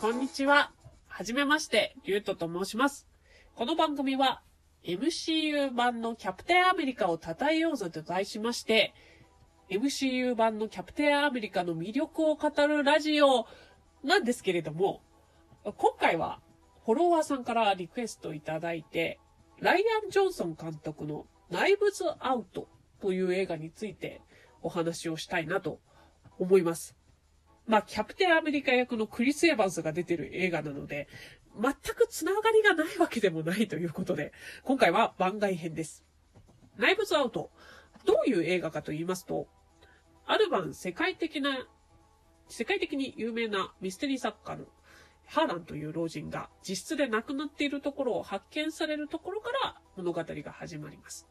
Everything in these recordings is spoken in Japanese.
こんにちは。はじめまして、リュウトと申します。この番組は MCU 版のキャプテンアメリカを称えようぞと題しまして、MCU 版のキャプテンアメリカの魅力を語るラジオなんですけれども、今回はフォロワーさんからリクエストいただいて、ライアン・ジョンソン監督のナイブズ・アウトという映画についてお話をしたいなと思います。まあ、キャプテンアメリカ役のクリス・エヴァンスが出てる映画なので、全くつながりがないわけでもないということで、今回は番外編です。ナイブズ・アウト。どういう映画かと言いますと、ある晩世界的な、世界的に有名なミステリー作家のハーランという老人が自室で亡くなっているところを発見されるところから物語が始まります。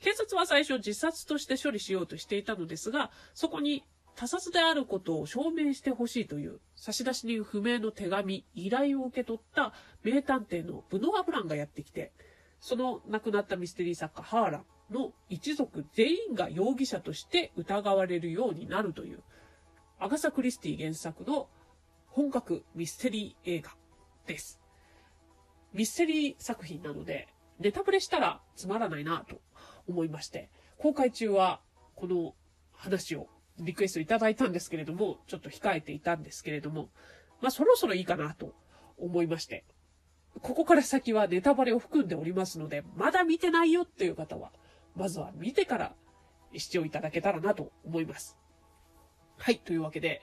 警察は最初自殺として処理しようとしていたのですが、そこに他殺であることを証明してほしいという差出人不明の手紙、依頼を受け取った名探偵のブノア・ブランがやってきて、その亡くなったミステリー作家ハーランの一族全員が容疑者として疑われるようになるという、アガサ・クリスティ原作の本格ミステリー映画です。ミステリー作品なので、ネタブレしたらつまらないなと思いまして、公開中はこの話をリクエストいただいたんですけれども、ちょっと控えていたんですけれども、まあそろそろいいかなと思いまして、ここから先はネタバレを含んでおりますので、まだ見てないよっていう方は、まずは見てから視聴いただけたらなと思います。はい、というわけで、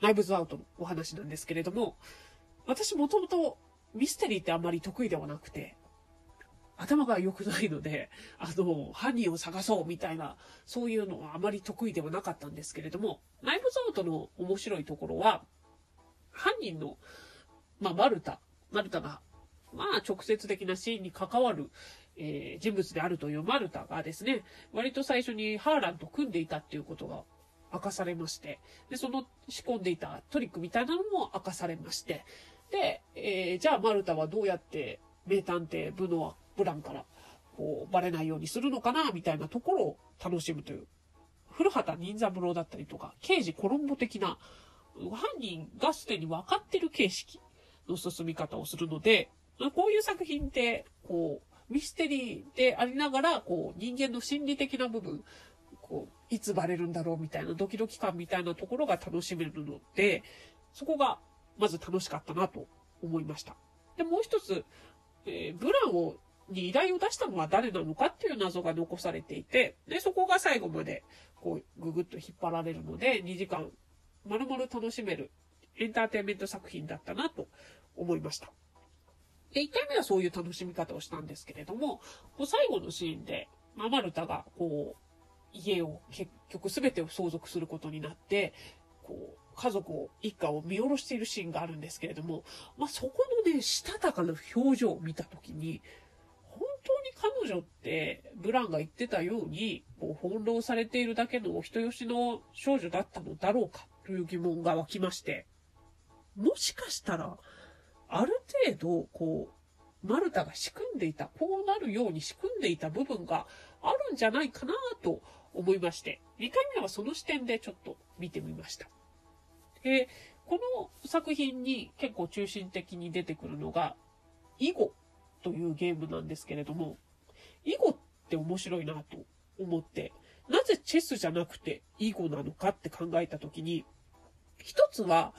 ナイブズアウトのお話なんですけれども、私もともとミステリーってあんまり得意ではなくて、頭が良くないので、あの、犯人を探そうみたいな、そういうのはあまり得意ではなかったんですけれども、ナイブズアウトの面白いところは、犯人の、まあ、マルタ、マルタが、まあ、直接的なシーンに関わる、えー人物であるというマルタがですね、割と最初にハーランと組んでいたっていうことが明かされまして、で、その仕込んでいたトリックみたいなのも明かされまして、で、えーじゃあマルタはどうやって名探偵ブノア・ブランからこうバレないようにするのかなみたいなところを楽しむという。古畑任三郎だったりとか、刑事コロンボ的な、犯人がすでに分かってる形式の進み方をするので、こういう作品って、こう、ミステリーでありながら、こう、人間の心理的な部分、こう、いつバレるんだろうみたいなドキドキ感みたいなところが楽しめるので、そこがまず楽しかったなと思いました。で、もう一つ、えーブランを、に依頼を出したのは誰なのかっていう謎が残されていて、で、そこが最後まで、こう、ぐぐっと引っ張られるので、2時間、まるまる楽しめるエンターテインメント作品だったなと思いました。で、1回目はそういう楽しみ方をしたんですけれども、こう最後のシーンで、ママルタが、こう、家を結局全てを相続することになって、こう、家族を、一家を見下ろしているシーンがあるんですけれども、まあ、そこのね、したたかな表情を見たときに、当に彼女って、ブランが言ってたように、こう翻弄されているだけのお人よしの少女だったのだろうか、という疑問が湧きまして、もしかしたら、ある程度、こう、マルタが仕組んでいた、こうなるように仕組んでいた部分があるんじゃないかなと思いまして、2回目はその視点でちょっと見てみました。で、この作品に結構中心的に出てくるのが、囲碁というゲームなんですけれども、囲碁って面白いなと思って、なぜチェスじゃなくて囲碁なのかって考えたときに、一つは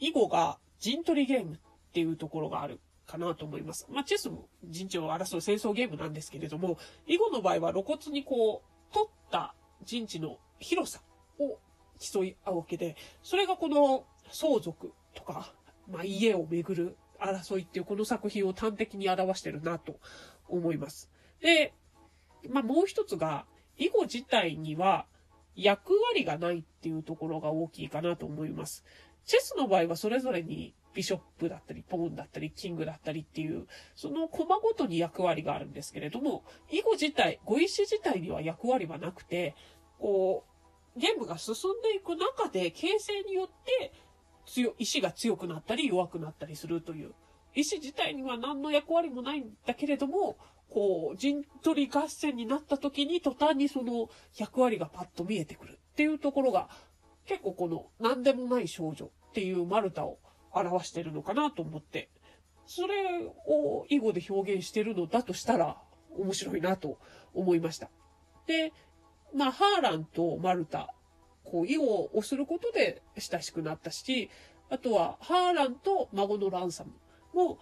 囲碁が陣取りゲームっていうところがあるかなと思います。まあ、チェスも陣地を争う戦争ゲームなんですけれども、囲碁の場合は露骨にこう、取った陣地の広さを競い合うわけで、それがこの相続とか、まあ、家をめぐる争いっていうこの作品を端的に表してるなと思います。で、まあ、もう一つが、囲碁自体には役割がないっていうところが大きいかなと思います。チェスの場合はそれぞれにビショップだったり、ポーンだったり、キングだったりっていう、そのコマごとに役割があるんですけれども、囲碁自体、碁石自体には役割はなくて、こう、ゲームが進んでいく中で、形成によって、強、石が強くなったり弱くなったりするという。石自体には何の役割もないんだけれども、こう、陣取り合戦になった時に途端にその役割がパッと見えてくるっていうところが、結構この何でもない少女っていうマルタを表してるのかなと思って、それを囲碁で表現してるのだとしたら面白いなと思いました。で、まあ、ハーランとマルタ、こう、囲碁をすることで親しくなったし、あとは、ハーランと孫のランサムも、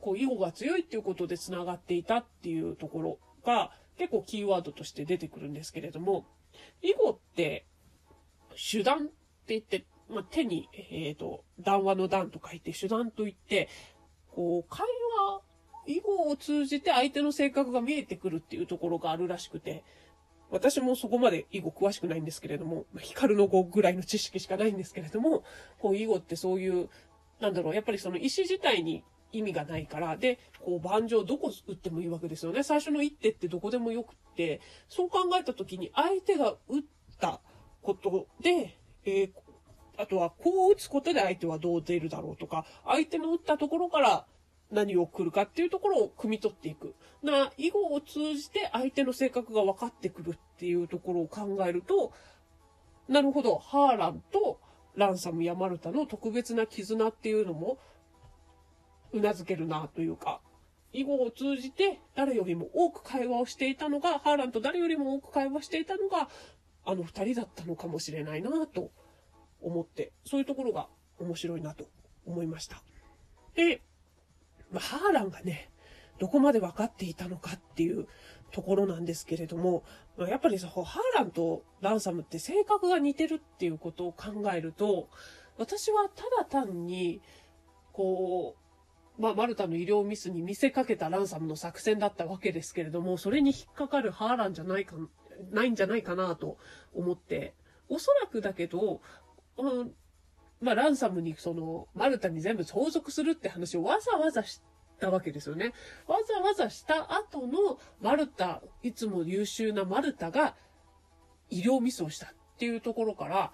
こう、囲碁が強いっていうことで繋がっていたっていうところが、結構キーワードとして出てくるんですけれども、囲碁って、手段って言って、まあ、手に、えっ、ー、と、談話の段と書いて手段と言って、こう、会話、囲碁を通じて相手の性格が見えてくるっていうところがあるらしくて、私もそこまで囲碁詳しくないんですけれども、光の碁ぐらいの知識しかないんですけれども、こう囲碁ってそういう、なんだろう、やっぱりその石自体に意味がないから、で、こう盤上どこ打ってもいいわけですよね。最初の一手ってどこでもよくって、そう考えた時に相手が打ったことで、えー、あとはこう打つことで相手はどう出るだろうとか、相手の打ったところから何を来るかっていうところを汲み取っていく。な、囲碁を通じて相手の性格が分かってくるっていうところを考えると、なるほど、ハーランとランサム・ヤマルタの特別な絆っていうのも、うなずけるなというか、囲碁を通じて誰よりも多く会話をしていたのが、ハーランと誰よりも多く会話していたのが、あの二人だったのかもしれないなと思って、そういうところが面白いなと思いました。で、まあ、ハーランがね、どこまで分かっていたのかっていうところなんですけれども、やっぱりさ、ハーランとランサムって性格が似てるっていうことを考えると、私はただ単に、こう、まあ、マルタの医療ミスに見せかけたランサムの作戦だったわけですけれども、それに引っかかるハーランじゃないか、ないんじゃないかなと思って、おそらくだけど、うん、まあ、ランサムにその、マルタに全部相続するって話をわざわざしたわけですよね。わざわざした後のマルタ、いつも優秀なマルタが医療ミスをしたっていうところから、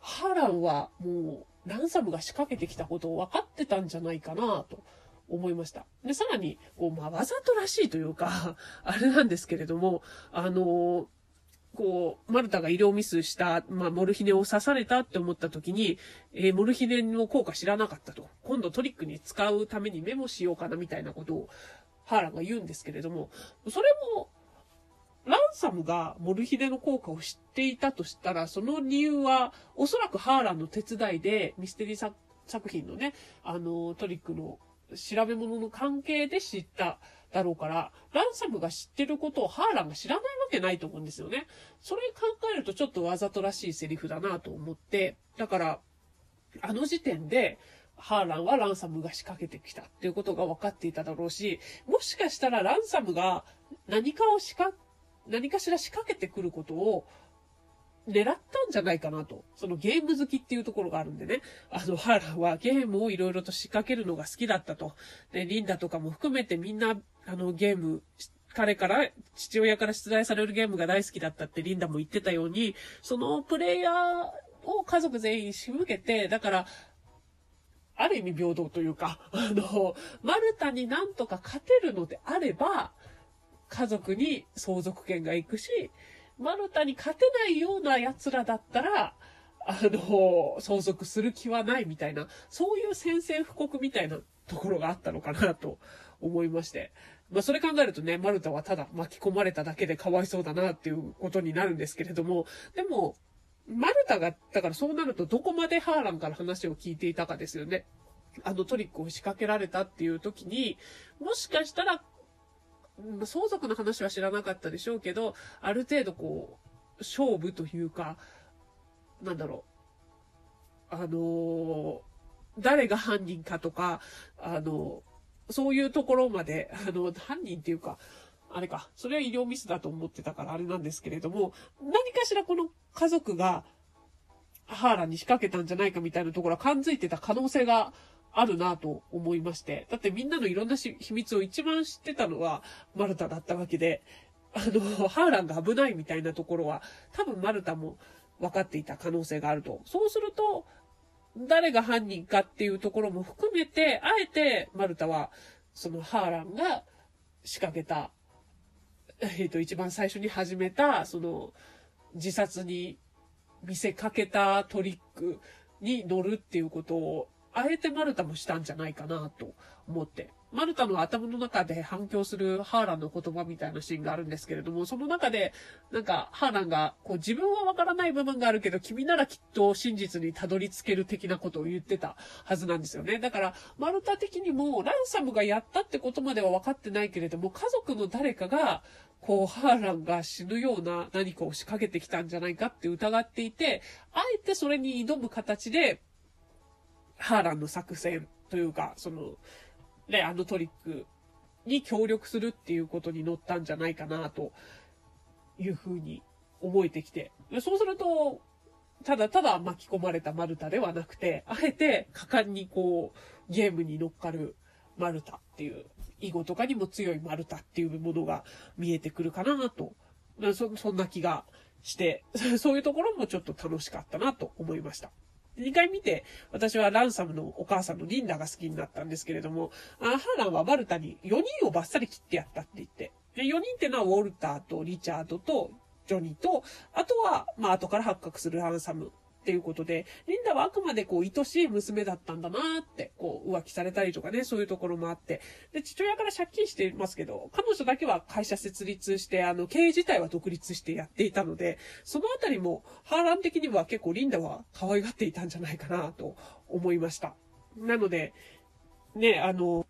ハーランはもう、ランサムが仕掛けてきたことを分かってたんじゃないかなと思いました。で、さらに、こう、まあ、わざとらしいというか、あれなんですけれども、あのこう、マルタが医療ミスした、まあ、モルヒネを刺されたって思った時に、えー、モルヒネの効果知らなかったと。今度トリックに使うためにメモしようかなみたいなことを、ハーランが言うんですけれども、それも、ランサムがモルヒネの効果を知っていたとしたら、その理由は、おそらくハーランの手伝いで、ミステリー作品のね、あの、トリックの調べ物の関係で知っただろうから、ランサムが知ってることをハーランが知らないわけないと思うんですよね。それ考えるとちょっとわざとらしいセリフだなと思って、だから、あの時点で、ハーランはランサムが仕掛けてきたっていうことが分かっていただろうし、もしかしたらランサムが何かを仕掛、何かしら仕掛けてくることを狙ったんじゃないかなと。そのゲーム好きっていうところがあるんでね。あの、ハラはゲームをいろいろと仕掛けるのが好きだったと。で、リンダとかも含めてみんな、あの、ゲーム、彼から、父親から出題されるゲームが大好きだったってリンダも言ってたように、そのプレイヤーを家族全員仕向けて、だから、ある意味平等というか、あの、マルタになんとか勝てるのであれば、家族に相続権が行くし、マルタに勝てないような奴らだったら、あの、相続する気はないみたいな、そういう宣戦布告みたいなところがあったのかなと思いまして。まあそれ考えるとね、マルタはただ巻き込まれただけでかわいそうだなっていうことになるんですけれども、でも、マルタが、だからそうなるとどこまでハーランから話を聞いていたかですよね。あのトリックを仕掛けられたっていう時に、もしかしたら相続の話は知らなかったでしょうけど、ある程度こう、勝負というか、なんだろう。あの誰が犯人かとか、あのそういうところまで、あの、犯人っていうか、あれか、それは医療ミスだと思ってたからあれなんですけれども、何かしらこの家族が、ハーラに仕掛けたんじゃないかみたいなところは感づいてた可能性があるなと思いまして。だってみんなのいろんな秘密を一番知ってたのはマルタだったわけで、あの、ハーランが危ないみたいなところは多分マルタも分かっていた可能性があると。そうすると、誰が犯人かっていうところも含めて、あえてマルタは、そのハーランが仕掛けた、えっ、と、一番最初に始めた、その、自殺に見せかけたトリックに乗るっていうことをあえてマルタもしたんじゃないかなと思って。マルタの頭の中で反響するハーランの言葉みたいなシーンがあるんですけれども、その中で、なんか、ハーランが、こう自分はわからない部分があるけど、君ならきっと真実にたどり着ける的なことを言ってたはずなんですよね。だから、マルタ的にも、ランサムがやったってことまでは分かってないけれども、家族の誰かが、こう、ハーランが死ぬような何かを仕掛けてきたんじゃないかって疑っていて、あえてそれに挑む形で、ハーランの作戦というか、その、ね、あのトリックに協力するっていうことに乗ったんじゃないかな、というふうに思えてきて。そうすると、ただただ巻き込まれたマルタではなくて、あえて果敢にこう、ゲームに乗っかるマルタっていう囲碁とかにも強い丸太っていうものが見えてくるかなと。そ、そんな気がして、そういうところもちょっと楽しかったなと思いました。2回見て、私はランサムのお母さんのリンダが好きになったんですけれども、アハーランはバルタに4人をバッサリ切ってやったって言って。で、4人ってのはウォルターとリチャードとジョニーと、あとは、まあ後から発覚するランサムっていうことで、リンダはあくまでこう、愛しい娘だったんだなって、こう、浮気されたりとかね、そういうところもあって。で、父親から借金してますけど、彼女だけは会社設立して、あの、経営自体は独立してやっていたので、そのあたりも、ハーラン的には結構リンダは可愛がっていたんじゃないかなと思いました。なので、ね、あの、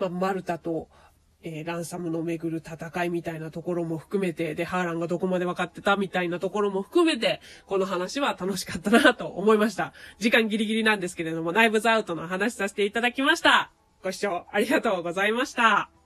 まあ、マルタと、えー、ランサムのめぐる戦いみたいなところも含めて、で、ハーランがどこまで分かってたみたいなところも含めて、この話は楽しかったなと思いました。時間ギリギリなんですけれども、ナイブズアウトの話させていただきました。ご視聴ありがとうございました。